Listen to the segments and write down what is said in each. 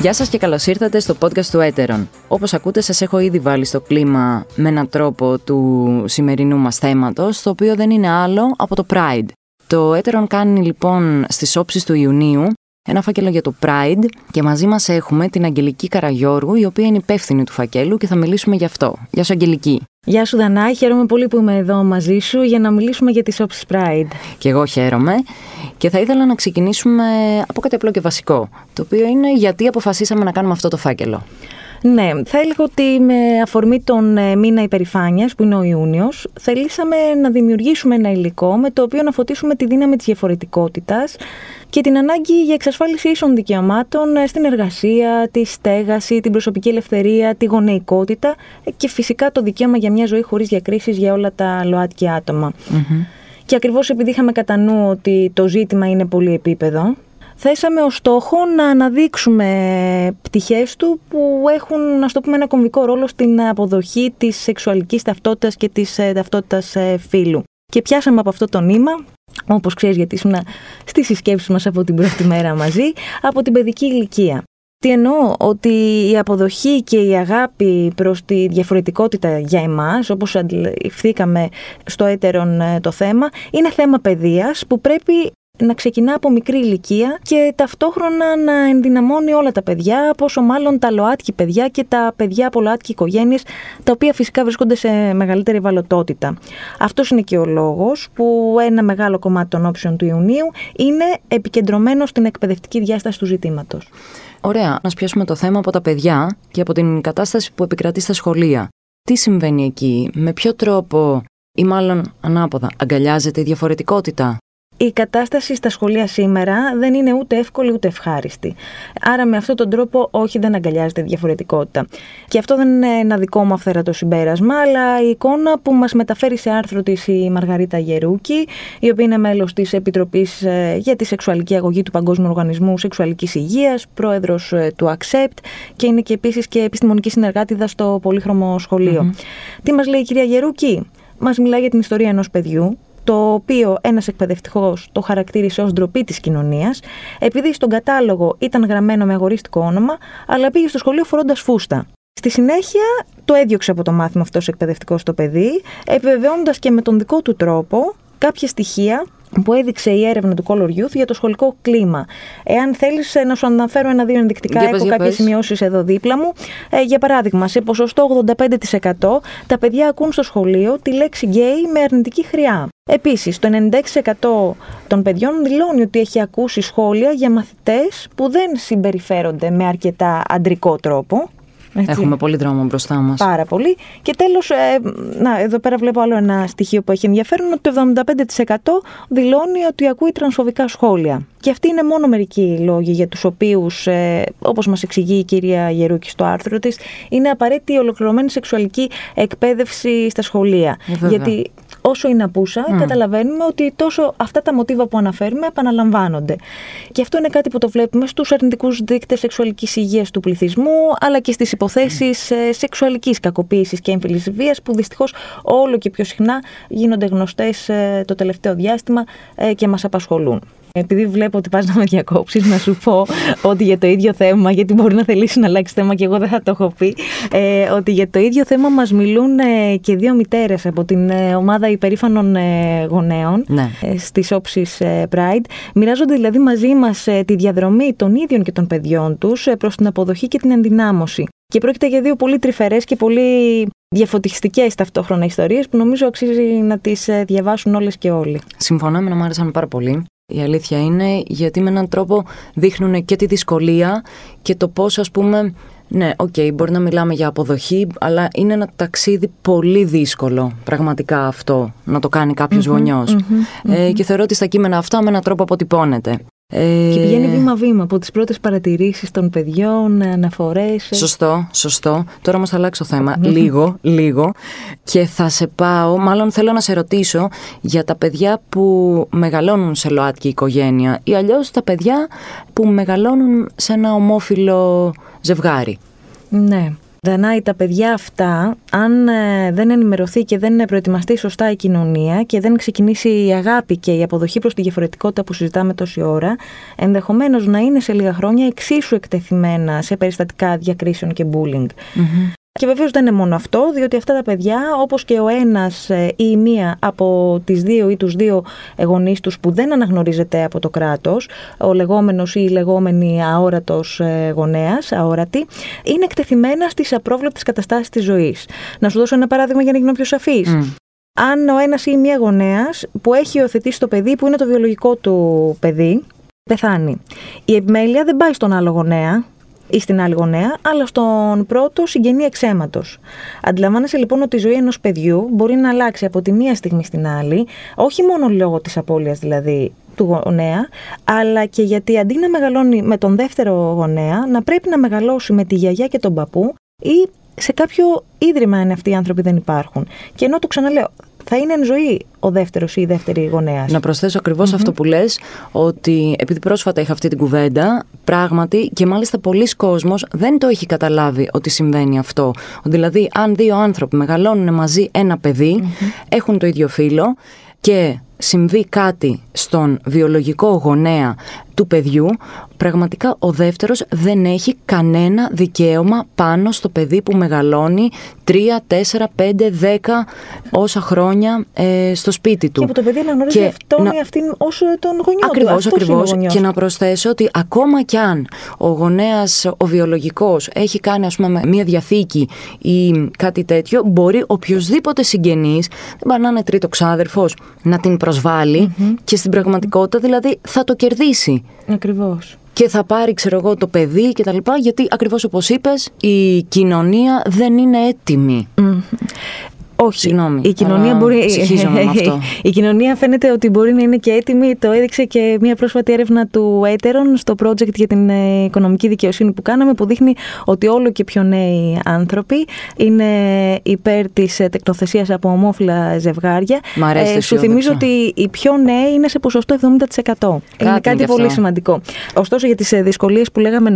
Γεια σας και καλώς ήρθατε στο podcast του Έτερον. Όπως ακούτε σας έχω ήδη βάλει στο κλίμα με έναν τρόπο του σημερινού μας θέματος, το οποίο δεν είναι άλλο από το Pride. Το Έτερον κάνει λοιπόν στις όψεις του Ιουνίου ένα φάκελο για το Pride και μαζί μας έχουμε την Αγγελική Καραγιώργου, η οποία είναι υπεύθυνη του φακέλου και θα μιλήσουμε γι' αυτό. Γεια σου Αγγελική. Γεια σου Δανάη, χαίρομαι πολύ που είμαι εδώ μαζί σου για να μιλήσουμε για τις όψεις Pride. Και εγώ χαίρομαι και θα ήθελα να ξεκινήσουμε από κάτι απλό και βασικό, το οποίο είναι γιατί αποφασίσαμε να κάνουμε αυτό το φάκελο. Ναι, θα έλεγα ότι με αφορμή τον ε, μήνα υπερηφάνειας, που είναι ο Ιούνιος, θελήσαμε να δημιουργήσουμε ένα υλικό με το οποίο να φωτίσουμε τη δύναμη της διαφορετικότητας και την ανάγκη για εξασφάλιση ίσων δικαιωμάτων ε, στην εργασία, τη στέγαση, την προσωπική ελευθερία, τη γονεϊκότητα και φυσικά το δικαίωμα για μια ζωή χωρίς διακρίσεις για όλα τα ΛΟΑΤΚΙ άτομα. Και ακριβώς επειδή είχαμε κατά νου ότι το ζήτημα είναι πολύ επίπεδο, θέσαμε ως στόχο να αναδείξουμε πτυχές του που έχουν, να το πούμε, ένα κομβικό ρόλο στην αποδοχή της σεξουαλικής ταυτότητας και της ε, ταυτότητας ε, φύλου. Και πιάσαμε από αυτό το νήμα, όπως ξέρεις γιατί ήσουν στις συσκέψεις μας από την πρώτη μέρα μαζί, από την παιδική ηλικία. Τι εννοώ, ότι η αποδοχή και η αγάπη προς τη διαφορετικότητα για εμάς, όπως αντιληφθήκαμε στο έτερον ε, το θέμα, είναι θέμα παιδείας που πρέπει να ξεκινά από μικρή ηλικία και ταυτόχρονα να ενδυναμώνει όλα τα παιδιά, πόσο μάλλον τα ΛΟΑΤΚΙ παιδιά και τα παιδιά από ΛΟΑΤΚΙ οικογένειες, τα οποία φυσικά βρίσκονται σε μεγαλύτερη ευαλωτότητα. Αυτός είναι και ο λόγος που ένα μεγάλο κομμάτι των όψεων του Ιουνίου είναι επικεντρωμένο στην εκπαιδευτική διάσταση του ζητήματος. Ωραία, να σπιάσουμε το θέμα από τα παιδιά και από την κατάσταση που επικρατεί στα σχολεία. Τι συμβαίνει εκεί, με ποιο τρόπο ή μάλλον ανάποδα, αγκαλιάζεται η διαφορετικότητα; Η κατάσταση στα σχολεία σήμερα δεν είναι ούτε εύκολη ούτε ευχάριστη. Άρα με αυτόν τον τρόπο όχι δεν αγκαλιάζεται διαφορετικότητα. Και αυτό δεν είναι ένα δικό μου αυθέρατο συμπέρασμα, αλλά η εικόνα που μας μεταφέρει σε άρθρο της η Μαργαρίτα Γερούκη, η οποία είναι μέλος της Επιτροπής ε, για τη Σεξουαλική Αγωγή του Παγκόσμιου Οργανισμού Σεξουαλικής Υγείας, πρόεδρος ε, του ACCEPT και είναι και επίσης και επιστημονική συνεργάτηδα στο Πολύχρωμο Τι μας λέει η κυρία Γερούκη; Μας μιλάει για την ιστορία ενός παιδιού το οποίο ένας εκπαιδευτικός το χαρακτήρισε ως ντροπή της κοινωνίας, επειδή στον κατάλογο ήταν γραμμένο με αγορίστικο όνομα, αλλά πήγε στο σχολείο φορώντας φούστα. Στη συνέχεια το έδιωξε από το μάθημα αυτός ο εκπαιδευτικός στο παιδί, επιβεβαιώνοντας και με τον δικό του τρόπο κάποια στοιχεία που έδειξε η έρευνα του Color Youth για το σχολικό κλίμα. Εάν θέλεις ε, να σου αναφέρω ένα-δύο ενδεικτικά, έχω κάποιες σημειώσεις εδώ δίπλα μου. Ε, για παράδειγμα, σε ποσοστό 85% τα παιδιά ακούν στο σχολείο τη λέξη γκέι με αρνητική χρειά. Επίσης, το 96% των παιδιών δηλώνει ότι έχει ακούσει σχόλια για μαθητές που δεν συμπεριφέρονται με αρκετά αντρικό τρόπο. Έτσι. Έχουμε πολύ δρόμο μπροστά μας. Πάρα πολύ. Και τέλος, ε, να, εδώ πέρα βλέπω άλλο ένα στοιχείο που έχει ενδιαφέρον, ότι το 75% δηλώνει ότι ακούει τρανσφοβικά σχόλια. Και αυτοί είναι μόνο μερικοί λόγοι για τους οποίους, ε, όπως μας εξηγεί η κυρία Γερούκη στο άρθρο της, είναι απαραίτητη η ολοκληρωμένη σεξουαλική εκπαίδευση στα σχολεία. Ε, Γιατί όσο είναι απούσα, mm. καταλαβαίνουμε ότι τόσο αυτά τα μοτίβα που αναφέρουμε επαναλαμβάνονται. Και αυτό είναι κάτι που το βλέπουμε στους αρνητικούς δείκτες σεξουαλικής υγείας του πληθυσμού, αλλά και στις υποθέσεις mm. σεξουαλικής κακοποίησης και έμφυλης βίας, που δυστυχώς όλο και πιο συχνά γίνονται γνωστές ε, το τελευταίο διάστημα ε, και μας απασχολούν. Επειδή βλέπω ότι πας να με διακόψεις, να σου πω ότι για το ίδιο θέμα, γιατί μπορεί να θελήσει να αλλάξει θέμα και εγώ δεν θα το έχω πει, ε, ότι για το ίδιο θέμα μας μιλούν ε, και δύο μητέρες από την ε, ομάδα υπερήφανων ε, γονέων ναι. ε, στις όψεις Pride. Μοιράζονται δηλαδή μαζί μας τη διαδρομή των ίδιων και των παιδιών τους προς την αποδοχή και την ενδυνάμωση. Και πρόκειται για δύο πολύ τρυφερές και πολύ διαφωτιστικές ταυτόχρονα ιστορίες που νομίζω αξίζει να τις διαβάσουν όλες και όλοι. Συμφωνώ, με να μου άρεσαν πάρα πολύ. Η αλήθεια είναι γιατί με έναν τρόπο δείχνουν και τη δυσκολία και το πώς ας πούμε ναι, OK, okay, μπορεί να μιλάμε για αποδοχή, αλλά είναι ένα ταξίδι πολύ δύσκολο, πραγματικά αυτό, να το κάνει κάποιος γονιός. ε, και θεωρώ ότι στα κείμενα αυτά με έναν τρόπο αποτυπώνεται. Ε... Και πηγαίνει βήμα-βήμα από τις πρώτες παρατηρήσεις των παιδιών, αναφορές. Σωστό, σωστό. Τώρα όμως θα αλλάξω θέμα. λίγο, λίγο. Και θα σε πάω, μάλλον θέλω να σε ρωτήσω για τα παιδιά που μεγαλώνουν σε ΛΟΑΤΚΙ οικογένεια ή αλλιώς τα παιδιά που μεγαλώνουν σε ένα ομόφυλο ζευγάρι. Ναι. Δανάει τα παιδιά αυτά, αν ε, δεν ενημερωθεί και δεν προετοιμαστεί σωστά η κοινωνία και δεν ξεκινήσει η αγάπη και η αποδοχή προς τη διαφορετικότητα που συζητάμε τόση ώρα, ενδεχομένως να είναι σε λίγα χρόνια εξίσου εκτεθειμένα σε περιστατικά διακρίσεων και bullying. Και βεβαίως δεν είναι μόνο αυτό, διότι αυτά τα παιδιά, όπως και ο ένας ε, ή η μία από τις δύο ή τους δύο γονεί τους που δεν αναγνωρίζεται από το κράτος, ο λεγόμενος ή η λεγόμενη αόρατος ε, γονέας, αόρατη, είναι εκτεθειμένα στις απρόβλεπτες καταστάσεις της ζωής. Να σου δώσω ένα παράδειγμα για να γίνω πιο σαφής. Αν ο ένας ή η μία γονέας που έχει υιοθετήσει το παιδί, που είναι το βιολογικό του παιδί, πεθάνει. Η επιμέλεια δεν πάει στον άλλο γονέα, ή στην άλλη γονέα, αλλά στον πρώτο συγγενή εξαίματο. Αντιλαμβάνεσαι λοιπόν ότι η ζωή ενός παιδιού μπορεί να αλλάξει από τη μία στιγμή στην άλλη, όχι μόνο λόγω της απώλειας δηλαδή του γονέα, αλλά και γιατί αντί να μεγαλώνει με τον δεύτερο γονέα, να πρέπει να μεγαλώσει με τη γιαγιά και τον παππού ή σε κάποιο ίδρυμα αν αυτοί οι άνθρωποι δεν υπάρχουν. Και ενώ το ξαναλέω, θα είναι εν ζωή ο δεύτερος ή η δεύτερη γονέας. Να προσθέσω αυτό που λες, ότι επειδή πρόσφατα είχα αυτή την κουβέντα, πράγματι και μάλιστα πολλοί κόσμος δεν το έχει καταλάβει ότι συμβαίνει αυτό. Δηλαδή, αν δύο άνθρωποι μεγαλώνουν μαζί ένα έχουν το ίδιο φίλο και συμβεί κάτι στον βιολογικό γονέα του παιδιού, πραγματικά ο δεύτερος δεν έχει κανένα δικαίωμα πάνω στο παιδί που μεγαλώνει 3, 4, 5, 10 όσα χρόνια ε, στο σπίτι του. Και που το παιδί αναγνωρίζει και αυτόν ή αυτήν όσο τον γονιό ακριβώς, του. Ακριβώς, Και να προσθέσω ότι ακόμα κι αν ο γονέας, ο βιολογικός, έχει κάνει ας πούμε μια διαθήκη ή κάτι τέτοιο, μπορεί οποιοδήποτε συγγενής, δεν πάει να είναι τρίτο ξάδερφος, να την προσβαλει και στην πραγματικότητα δηλαδή θα το κερδίσει. Ακριβώς και θα πάρει, ξέρω εγώ, το παιδί και τα λοιπά, γιατί ακριβώς όπως είπες, η κοινωνία δεν είναι έτοιμη. Όχι. Συγγνώμη. Η κοινωνία, μπορεί... αυτό. η κοινωνία φαίνεται ότι μπορεί να είναι και έτοιμη. Το έδειξε και μια πρόσφατη έρευνα του Έτερον στο project για την ε, οικονομική δικαιοσύνη που κάναμε, που δείχνει ότι όλο και πιο νέοι άνθρωποι είναι υπέρ της ε, τεκνοθεσία από ομόφυλα ζευγάρια. Μ' αρέσει ε, σου θυμίζω ότι οι πιο νέοι είναι σε ποσοστό 70%. Κάτι είναι κάτι πολύ σημαντικό. Ωστόσο, για τις ε, δυσκολίες που λέγαμε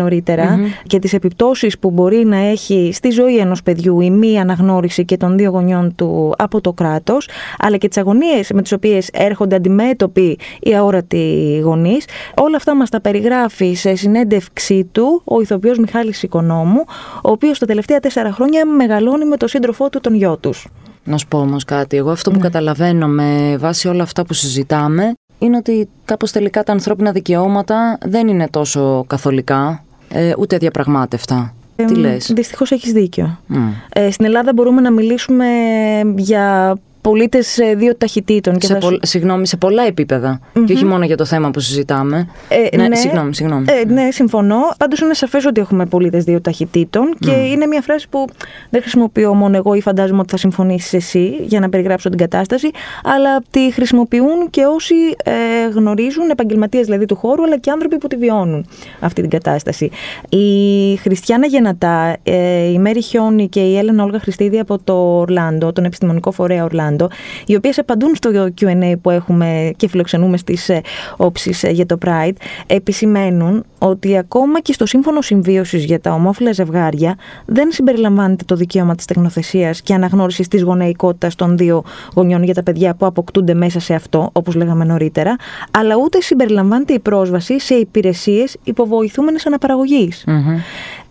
και τις επιπτώσεις που μπορεί να έχει στη ζωή ενός παιδιού η μη αναγνώριση και των δύο γονιών του από το κράτος, αλλά και τις αγωνίες με τις οποίες έρχονται αντιμέτωποι οι αόρατοι γονείς. Όλα αυτά μας τα περιγράφει σε συνέντευξή του ο ηθοποιός Μιχάλης Οικονόμου, ο οποίος τα τελευταία τέσσερα χρόνια μεγαλώνει με τον σύντροφό του τον γιο τους. Να σου πω όμως κάτι. Εγώ αυτό που ναι. καταλαβαίνω με βάση όλα αυτά που συζητάμε είναι ότι κάπως τελικά τα ανθρώπινα δικαιώματα δεν είναι τόσο καθολικά, ε, ούτε αδιαπραγμάτευτα. Τι λες; Δυστυχώς έχεις δίκιο. Ε, στην Ελλάδα μπορούμε να μιλήσουμε για πολίτες δύο ταχυτήτων. Και σε θα... Συγγνώμη, σε πολλά Και όχι μόνο για το θέμα που συζητάμε. Ε, ναι, ναι, συγγνώμη, συγγνώμη. Ε, ναι, συμφωνώ. Πάντως είναι σαφές ότι έχουμε πολίτες δύο ταχυτήτων και είναι μια φράση που δεν χρησιμοποιώ μόνο εγώ ή φαντάζομαι ότι θα συμφωνήσεις εσύ για να περιγράψω την κατάσταση, αλλά τη χρησιμοποιούν και όσοι ε, γνωρίζουν, επαγγελματίες δηλαδή του χώρου, αλλά και άνθρωποι που τη βιώνουν αυτή την κατάσταση. Η Χριστιανά Γενατά, ε, η Μέρη Χιόνι και η Έλενα Όλγα Χριστίδη από το Ορλάντο, τον επιστημονικό φορέα Ορλάντο, οι οποίες απαντούν στο QA που έχουμε και φιλοξενούμε στις ε, όψεις ε, για το Pride, επισημαίνουν ότι ακόμα και στο σύμφωνο συμβίωσης για τα ομόφυλα ζευγάρια δεν συμπεριλαμβάνεται το δικαίωμα της τεχνοθεσίας και αναγνώρισης της γονεϊκότητας των δύο γονιών για τα παιδιά που αποκτούνται μέσα σε αυτό, όπως λέγαμε νωρίτερα, αλλά ούτε συμπεριλαμβάνεται η πρόσβαση σε υπηρεσίες υποβοηθούμενη αναπαραγωγής.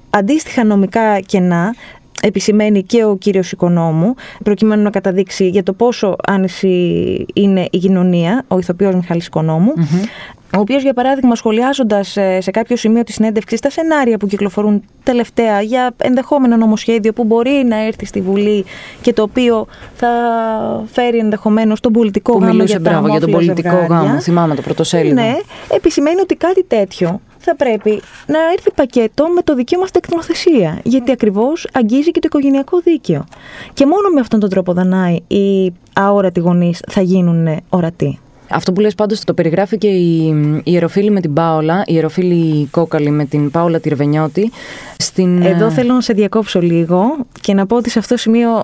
Αντίστοιχα νομικά κενά επισημαίνει και ο κύριος Οικονόμου, προκειμένου να καταδείξει για το πόσο άνηση είναι η κοινωνία, ο ηθοποιός Μιχάλης ο οποίος, για παράδειγμα, σχολιάζοντας ε, σε κάποιο σημείο τη συνέντευξη τα σενάρια που κυκλοφορούν τελευταία για ενδεχόμενο νομοσχέδιο που μπορεί να έρθει στη Βουλή και το οποίο θα φέρει ενδεχομένως τον πολιτικό που γάμο. Μιλούσε για, μπράβο, για τον πολιτικό ζευγάρια. γάμο, θυμάμαι το πρωτοσέλιδο. Ναι, επισημαίνει ότι κάτι τέτοιο θα πρέπει να έρθει πακέτο με το δικαίωμα στην εκτρονοθεσία. Γιατί ακριβώς αγγίζει και το οικογενειακό δίκαιο. Και μόνο με αυτόν τον τρόπο, Δανάη, οι αόρατοι γονείς θα γίνουν ορατοί. Αυτό που λες πάντως το περιγράφει και η, η Ιεροφίλη με την Πάολα, η Ιεροφίλη Κόκαλη με την Πάολα Τυρβενιώτη. Στην... Εδώ θέλω να σε διακόψω λίγο και να πω ότι σε αυτό το σημείο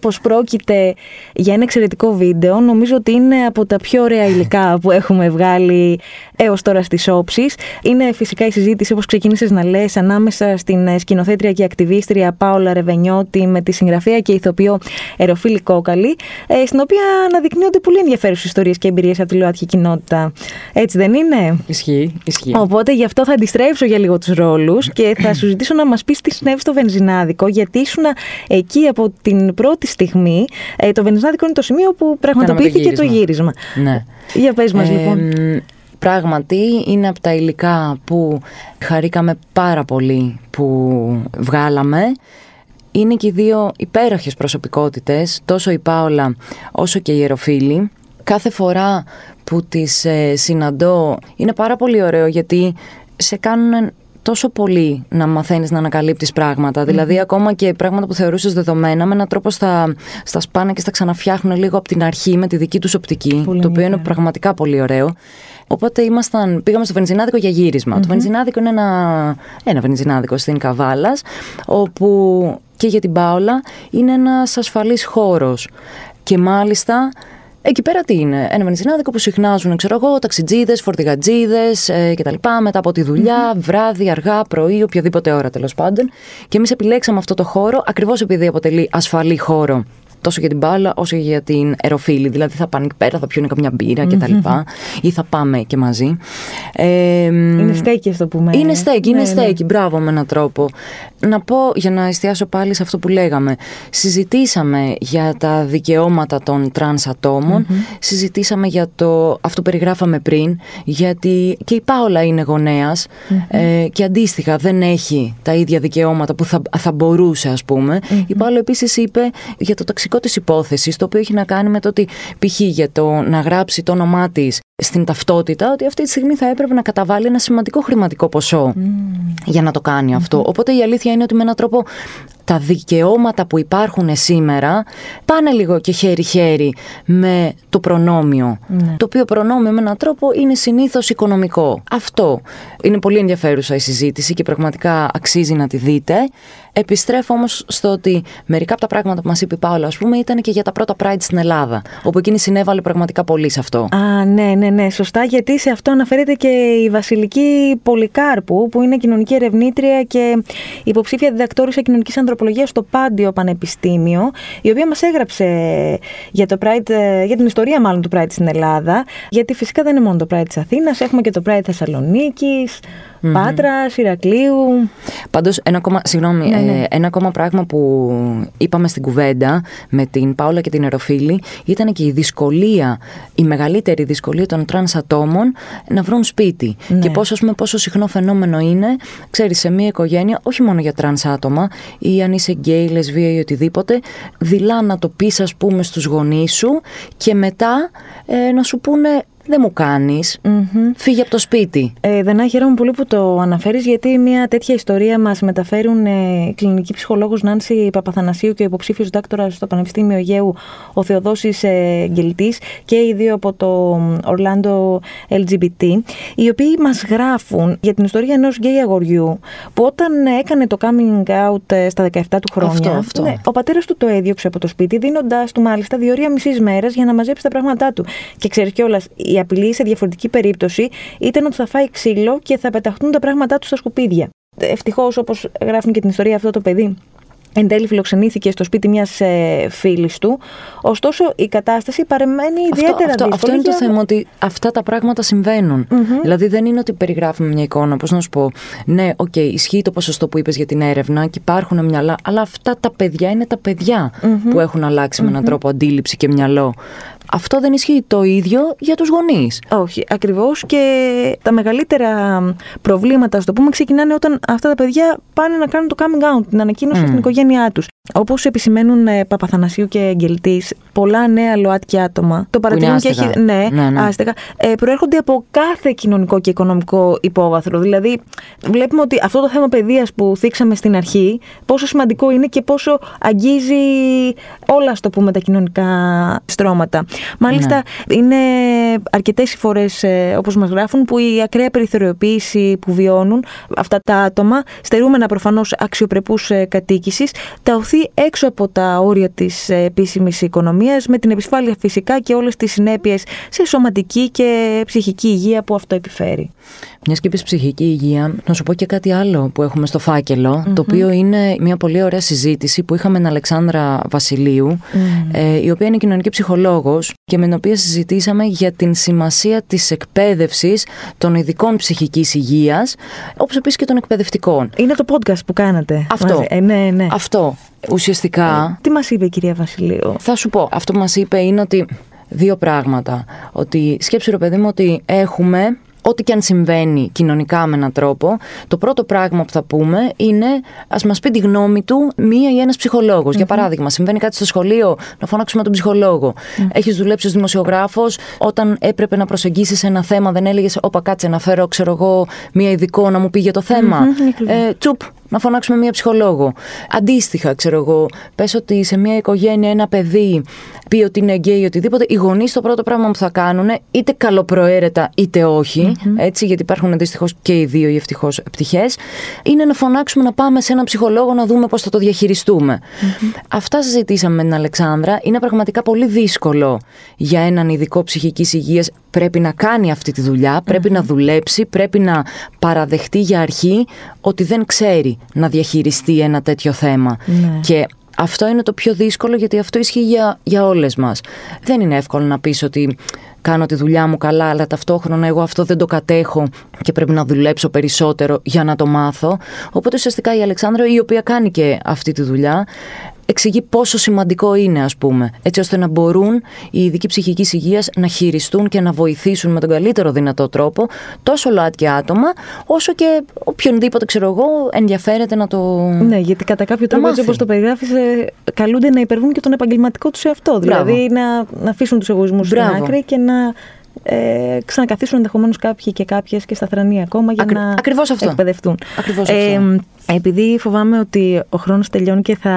πως πρόκειται για ένα εξαιρετικό βίντεο. Νομίζω ότι είναι από τα πιο ωραία υλικά που έχουμε βγάλει έως τώρα στις όψεις. Είναι φυσικά η συζήτηση όπως ξεκίνησες να λες ανάμεσα στην σκηνοθέτρια και ακτιβίστρια Πάολα Ρεβενιώτη με τη συγγραφέα και ηθοποιό Εροφίλη Κόκαλη, ε, στην οποία αναδεικνύονται πολύ ενδιαφέρουσες ιστορίες και εμπειρίες από τη ΛΟΑΤΚΙ κοινότητα. Έτσι δεν είναι; Ισχύει, ισχύει. Οπότε γι' αυτό θα αντιστρέψω για λίγο τους ρόλους και θα σου ζητήσω να μας πεις τι συνέβη στο βενζινάδικο, γιατί ήσουν εκεί από την πρώτη στιγμή. Ε, το βενζινάδικο είναι το σημείο που πραγματοποιήθηκε το γύρισμα. Ναι. Για πες μας Ε, λοιπόν. Πράγματι είναι από τα υλικά που χαρήκαμε πάρα πολύ που βγάλαμε. Είναι και οι δύο υπέροχες προσωπικότητες, τόσο η Πάολα όσο και η Ιεροφίλη. Κάθε φορά που τις ε, συναντώ είναι πάρα πολύ ωραίο γιατί σε κάνουν τόσο πολύ να μαθαίνεις να ανακαλύπτεις πράγματα. Δηλαδή ακόμα και πράγματα που θεωρούσες δεδομένα με έναν τρόπο στα, στα σπάνε και στα ξαναφτιάχνουν λίγο από την αρχή με τη δική τους οπτική, Πολύ το οποίο είναι ενδιαφέρον. πραγματικά πολύ ωραίο. Οπότε ήμασταν, πήγαμε στο βενζινάδικο για γυρισμα Το βενζινάδικο είναι ένα, ένα βενζινάδικο στην Καβάλας, όπου και για την Πάολα είναι ένας ασφαλής χώρος. Και μάλιστα Εκεί πέρα τι είναι, ένα βενζινάδικο που συχνάζουν, ξέρω εγώ, ταξιτζίδες, φορτηγατζίδες ε, κτλ. Μετά από τη δουλειά, βράδυ, αργά, πρωί, οποιαδήποτε ώρα τέλος πάντων. Και εμείς επιλέξαμε αυτό το χώρο ακριβώς επειδή αποτελεί ασφαλή χώρο τόσο για την μπάλα όσο και για την αεροφίλη. Δηλαδή θα πάνε εκεί πέρα, θα πιούν καμιά μπύρα κτλ. Ή θα πάμε και μαζί. Ε, Είναι στέκι αυτό που με. είναι στέκι, είναι Ναι, ναι. στέκι. Μπράβο με έναν τρόπο. Να πω, για να εστιάσω πάλι σε αυτό που λέγαμε. Συζητήσαμε για τα δικαιώματα των τρανς ατομων Συζητήσαμε για το, αυτό που περιγράφαμε πριν, γιατί και η Πάολα είναι γονέας, ε, και αντίστοιχα δεν έχει τα ίδια δικαιώματα που θα, θα μπορούσε ας πουμε Η Πάολα επίσης είπε για το ταξικό της υπόθεσης, το οποίο έχει να κάνει με το ότι π.χ. για το να γράψει το όνομά της στην ταυτότητα, ότι αυτή τη στιγμή θα έπρεπε να καταβάλει ένα σημαντικό χρηματικό ποσό για να το κάνει αυτό. Οπότε η αλήθεια είναι ότι με έναν τρόπο τα δικαιώματα που υπάρχουν σήμερα πάνε λίγο και χέρι-χέρι με το προνόμιο. Ναι. Το οποίο προνόμιο με έναν τρόπο είναι συνήθως οικονομικό. Αυτό είναι πολύ ενδιαφέρουσα η συζήτηση και πραγματικά αξίζει να τη δείτε. Επιστρέφω όμως στο ότι μερικά από τα πράγματα που μας είπε η Πάολα, ας πούμε, ήταν και για τα πρώτα Pride στην Ελλάδα, όπου εκείνη συνέβαλε πραγματικά πολύ σε αυτό. Α, ναι, ναι, ναι, σωστά, γιατί σε αυτό αναφέρεται και η Βασιλική Πολυκάρπου, που είναι κοινωνική ερευνήτρια και υποψήφια διδακτόρησα κοινωνικής ανθρωπολογίας στο Πάντιο Πανεπιστήμιο, η οποία μας έγραψε για, το Pride, ε, για την ιστορία μάλλον του Pride στην Ελλάδα, γιατί φυσικά δεν είναι μόνο το Pride της Αθήνας, έχουμε και το Pride Θεσσαλονίκης, Πάτρας, Ηρακλείου. Πάντως, ένα ακόμα, συγγνώμη, Ναι, ναι. ε, ένα ακόμα πράγμα που είπαμε στην κουβέντα με την Πάολα και την Εροφίλη ήταν και η δυσκολία, η μεγαλύτερη δυσκολία των τρανς ατόμων να βρουν σπίτι. Ναι. Και πόσο, ας πούμε, πόσο συχνό φαινόμενο είναι, ξέρεις, σε μια οικογένεια, όχι μόνο για τρανς άτομα, ή αν είσαι γκέι, λεσβία ή οτιδήποτε, δειλά να το πεις, ας πούμε, στους γονείς σου και μετά ε, να σου πούνε. Δεν μου κάνεις, φύγε από το σπίτι. Ε, Δανά, χαίρομαι πολύ που το αναφέρεις γιατί μια τέτοια ιστορία μας μεταφέρουν ε, η κλινική ψυχολόγος Νάνση Παπαθανασίου και ο υποψήφιος διδάκτορας στο Πανεπιστήμιο Αιγαίου ο Θεοδόσης ε, Γκελτής και οι δύο από το Ορλάντο LGBT οι οποίοι μας γράφουν για την ιστορία ενός γκέι αγοριού που όταν έκανε το coming out ε, στα 17 του χρόνια Αυτό, αυτό. ναι, ο πατέρας του το έδιωξε από το σπίτι δίνοντάς του μάλιστα διορία μισής μέρας για να μαζέψει τα πράγματά του και ξέρεις κιόλας η απειλή σε διαφορετική περίπτωση ήταν ότι θα φάει ξύλο και θα πεταχτούν τα πράγματά του στα σκουπίδια. Ευτυχώς, όπως γράφουν και την ιστορία αυτό το παιδί, εν τέλει φιλοξενήθηκε στο σπίτι μιας ε, φίλης του. Ωστόσο, η κατάσταση παραμένει ιδιαίτερα αυτό, αυτό, αυτό δύσκολη. είναι το για- θέμα, ότι αυτά τα πράγματα συμβαίνουν. Δηλαδή δεν είναι ότι περιγράφουμε μια εικόνα, πώς να σου πω. Ναι, οκ, ισχύει το ποσοστό που είπες για την έρευνα και υπάρχουν μυαλά, αλλά αυτά τα παιδιά είναι τα παιδια που έχουν αλλάξει με έναν τρόπο αντίληψη και μυαλό. Αυτό δεν ισχύει το ίδιο για τους γονείς. Όχι, ακριβώς. Και τα μεγαλύτερα προβλήματα, ας το πούμε, ξεκινάνε όταν αυτά τα παιδιά πάνε να κάνουν το coming out, την ανακοίνωση στην οικογένειά τους. Όπως επισημαίνουν ε, Παπαθανασίου και Εγγελτή, πολλά νέα ΛΟΑΤΚΙ άτομα, το παρατηρούν και έχει. Ναι, ναι, ναι. άστεγα, ε, προέρχονται από κάθε κοινωνικό και οικονομικό υπόβαθρο. Δηλαδή, βλέπουμε ότι αυτό το θέμα παιδείας που θίξαμε στην αρχή, πόσο σημαντικό είναι και πόσο αγγίζει όλα, στο πούμε, τα κοινωνικά στρώματα. Μάλιστα, ναι. είναι αρκετές οι φορές, ε, όπως μας γράφουν, που η ακραία περιθωριοποίηση που βιώνουν αυτά τα άτομα, στερούμενα προφανώς αξιοπρεπούς ε, κατοίκησης, τα έξω από τα όρια της επίσημης οικονομίας με την επισφάλεια φυσικά και όλες τις συνέπειες σε σωματική και ψυχική υγεία που αυτό επιφέρει. Μιας και ψυχική υγεία, να σου πω και κάτι άλλο που έχουμε στο φακελο το οποίο είναι μια πολύ ωραία συζήτηση που είχαμε με την Αλεξάνδρα Βασιλείου, ε, η οποία είναι κοινωνική ψυχολόγος και με την οποία συζητήσαμε για την σημασία της εκπαίδευσης των ειδικών ψυχικής υγείας, όπως επίσης και των εκπαιδευτικών. Είναι το podcast που κάνατε. Αυτό. Ε, ναι, ναι. Αυτό. Ουσιαστικά. Ε, τι μας είπε η κυρία Βασιλείου; Θα σου πω. Αυτό που μας είπε είναι ότι δύο πράγματα. Ότι σκέψου ρε παιδί μου ότι έχουμε ό,τι και αν συμβαίνει κοινωνικά με έναν τρόπο, το πρώτο πράγμα που θα πούμε είναι ας μας πει τη γνώμη του μία ή ένας Για παράδειγμα, συμβαίνει κάτι στο σχολείο, να φωνάξουμε τον ψυχολόγο. Mm-hmm. Έχεις δουλέψει ως δημοσιογράφος, όταν έπρεπε να προσεγγίσεις ένα θέμα, δεν έλεγες, Όπα, κάτσε να φέρω, ξέρω εγώ, μία ειδικό να μου πει για το θέμα. Ε, τσουπ, να φωνάξουμε μία ψυχολόγο. Αντίστοιχα, ξέρω εγώ, πες ότι σε μία οικογένεια ένα παιδί πει ότι είναι γκέι ή οτιδήποτε, οι γονείς το πρώτο πράγμα που θα κάνουν, είτε καλοπροαίρετα είτε έτσι, γιατί υπάρχουν δυστυχώ και οι δύο οι ευτυχώς πτυχές, είναι να φωνάξουμε να πάμε σε έναν ψυχολόγο να δούμε πώς θα το διαχειριστούμε. Αυτά συζητήσαμε με την Αλεξάνδρα. Είναι πραγματικά πολύ δύσκολο για έναν ειδικό ψυχικής υγείας. Πρέπει να κάνει αυτή τη δουλειά, να δουλέψει, πρέπει να παραδεχτεί για αρχή ότι δεν ξέρει να διαχειριστεί ένα τέτοιο θέμα. Ναι. Και αυτό είναι το πιο δύσκολο γιατί αυτό ισχύει για, για όλες μας. Δεν είναι εύκολο να πεις ότι κάνω τη δουλειά μου καλά, αλλά ταυτόχρονα εγώ αυτό δεν το κατέχω και πρέπει να δουλέψω περισσότερο για να το μάθω. Οπότε ουσιαστικά η Αλεξάνδρα, η οποία κάνει και αυτή τη δουλειά, εξηγεί πόσο σημαντικό είναι, ας πούμε, έτσι ώστε να μπορούν οι ειδικοί ψυχικής υγείας να χειριστούν και να βοηθήσουν με τον καλύτερο δυνατό τρόπο τόσο ΛΟΑΤΚΙ άτομα, όσο και οποιονδήποτε, ξέρω εγώ, ενδιαφέρεται να το. Ναι, γιατί κατά κάποιο τρόπο, έτσι όπως το περιγράφεις, ε, καλούνται να υπερβούν και τον επαγγελματικό τους εαυτό. Δηλαδή να, να αφήσουν τους εγωισμούς στην άκρη και να ε, ξανακαθίσουν ενδεχομένως κάποιοι και κάποιες και στα θρανία ακόμα για να αυτό. εκπαιδευτούν. Ακριβώς αυτό. Επειδή φοβάμαι ότι ο χρόνος τελειώνει και θα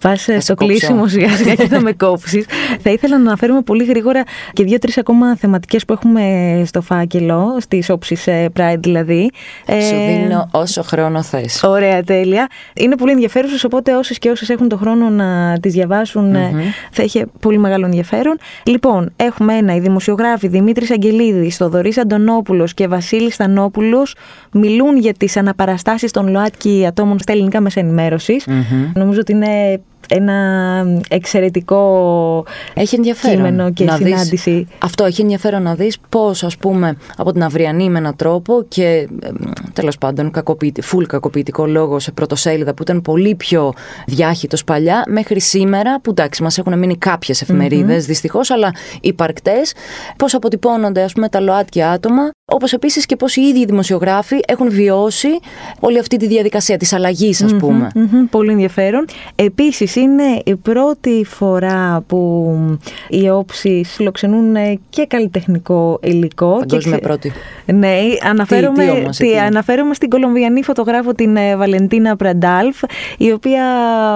πας στο κλείσιμο σιγά σιγά και θα με κόψεις, θα ήθελα να αναφέρουμε πολύ γρήγορα και δύο-τρεις ακόμα θεματικές που έχουμε στο φάκελο, στις όψεις ε, Pride δηλαδή. Σου ε, δίνω όσο χρόνο θες. Ωραία, τέλεια. Είναι πολύ ενδιαφέρουσες, οπότε όσες και όσες έχουν το χρόνο να τις διαβασουν θα έχει πολύ μεγάλο ενδιαφέρον. Λοιπόν, έχουμε ένα, οι δημοσιογράφοι Δημήτρης Αγγελίδης, Θοδωρής Αντωνόπουλος και Βασίλης Στανόπουλος μιλούν για τις αναπαραστάσεις στάσει των ΛΟΑΤΚΙ ατόμων στα ελληνικά μέσα Νομίζω ότι είναι ένα εξαιρετικό έχει ενδιαφέρον κείμενο και να συνάντηση. Δεις, αυτό έχει ενδιαφέρον να δεις πώς ας πούμε από την αυριανή με έναν τρόπο και τέλος πάντων κακοποιητικό, φουλ κακοποιητικό λόγο σε πρωτοσέλιδα που ήταν πολύ πιο διάχυτος παλιά μέχρι σήμερα που εντάξει μας έχουν μείνει κάποιες εφημερίδες mm-hmm. δυστυχώς αλλά υπαρκτές πώς αποτυπώνονται ας πούμε τα ΛΟΑΤΚΙ άτομα όπως επίσης και πώς οι ίδιοι δημοσιογράφοι έχουν βιώσει όλη αυτή τη διαδικασία της αλλαγής ας πούμε. Πολύ ενδιαφέρον. Επίσης είναι η πρώτη φορά που οι όψεις φιλοξενούν και καλλιτεχνικό υλικό. Παγκόσμια και... πρώτη. Ναι, αναφέρομαι, τι, τι, αναφέρομαι στην κολομβιανή φωτογράφο την ε, Βαλεντίνα Πραντάλφ, η οποία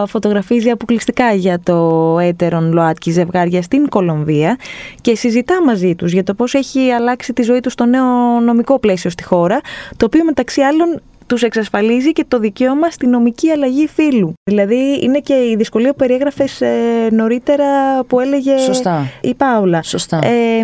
φωτογραφίζει αποκλειστικά για το έτερον ΛΟΑΤΚΙ ζευγάρια στην Κολομβία και συζητά μαζί τους για το πώς έχει αλλάξει τη ζωή τους στο νέο νομικό πλαίσιο στη χώρα, το οποίο μεταξύ άλλων τους εξασφαλίζει και το δικαίωμα στη νομική αλλαγή φύλου. Δηλαδή είναι και η δυσκολία που περιέγραφες ε, νωρίτερα που έλεγε Σωστά. η Πάουλα. Σωστά. Ε,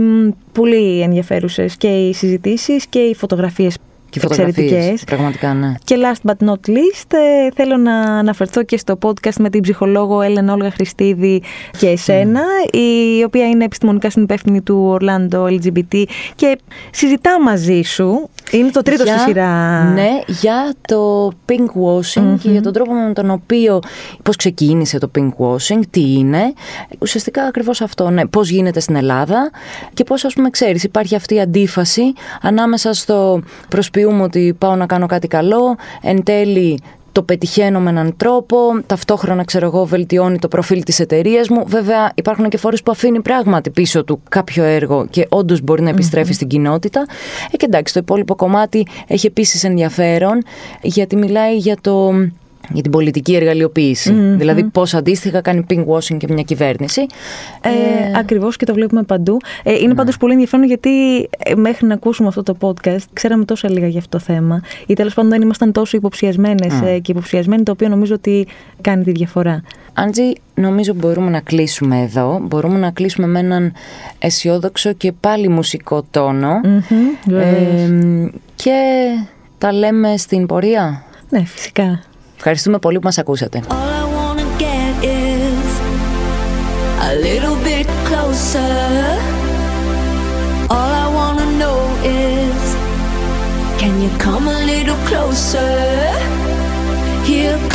πολύ ενδιαφέρουσες και οι συζητήσεις και οι φωτογραφίες και Πραγματικά, ναι. Και last but not least, ε, θέλω να αναφερθώ και στο podcast με την ψυχολόγο Έλενα Όλγα Χριστίδη και εσένα, η οποία είναι επιστημονικά συνυπεύθυνη του Ορλάντο LGBT και συζητά μαζί σου είναι το τρίτο για, στη σειρά. Ναι, για το pink washing και για τον τρόπο με τον οποίο. Πώς ξεκίνησε το pink washing, τι είναι. Ουσιαστικά ακριβώς αυτό. Ναι, πώς γίνεται στην Ελλάδα και πώς, ας πούμε, ξέρεις, υπάρχει αυτή η αντίφαση ανάμεσα στο προσποιούμε ότι πάω να κάνω κάτι καλό, εν τέλει το πετυχαίνω με έναν τρόπο, ταυτόχρονα ξέρω εγώ βελτιώνει το προφίλ της εταιρείας μου. Βέβαια υπάρχουν και φορές που αφήνει πράγματι πίσω του κάποιο έργο και όντως μπορεί να επιστρεφει στην κοινότητα. Ε, και εντάξει, το υπόλοιπο κομμάτι έχει επίσης ενδιαφέρον γιατί μιλάει για το για την πολιτική Δηλαδή, πώς αντίστοιχα κάνει pink washing και μια κυβέρνηση. Ε, ε... Ακριβώς και το βλέπουμε παντού. Ε, είναι ναι. πάντως πολύ ενδιαφέρον γιατί ε, μέχρι να ακούσουμε αυτό το podcast ξέραμε τόσα λίγα για αυτό το θέμα. Ή τέλος πάντων δεν ήμασταν τόσο υποψιασμένες mm. και υποψιασμένοι, το οποίο νομίζω ότι κάνει τη διαφορά. Άντζη, νομίζω μπορούμε να κλείσουμε εδώ. Μπορούμε να κλείσουμε με έναν αισιόδοξο και πάλι μουσικό και τα λέμε στην πορεία. Ναι, φυσικά. Ευχαριστούμε πολύ που μας ακούσατε. Can you come a little closer? Here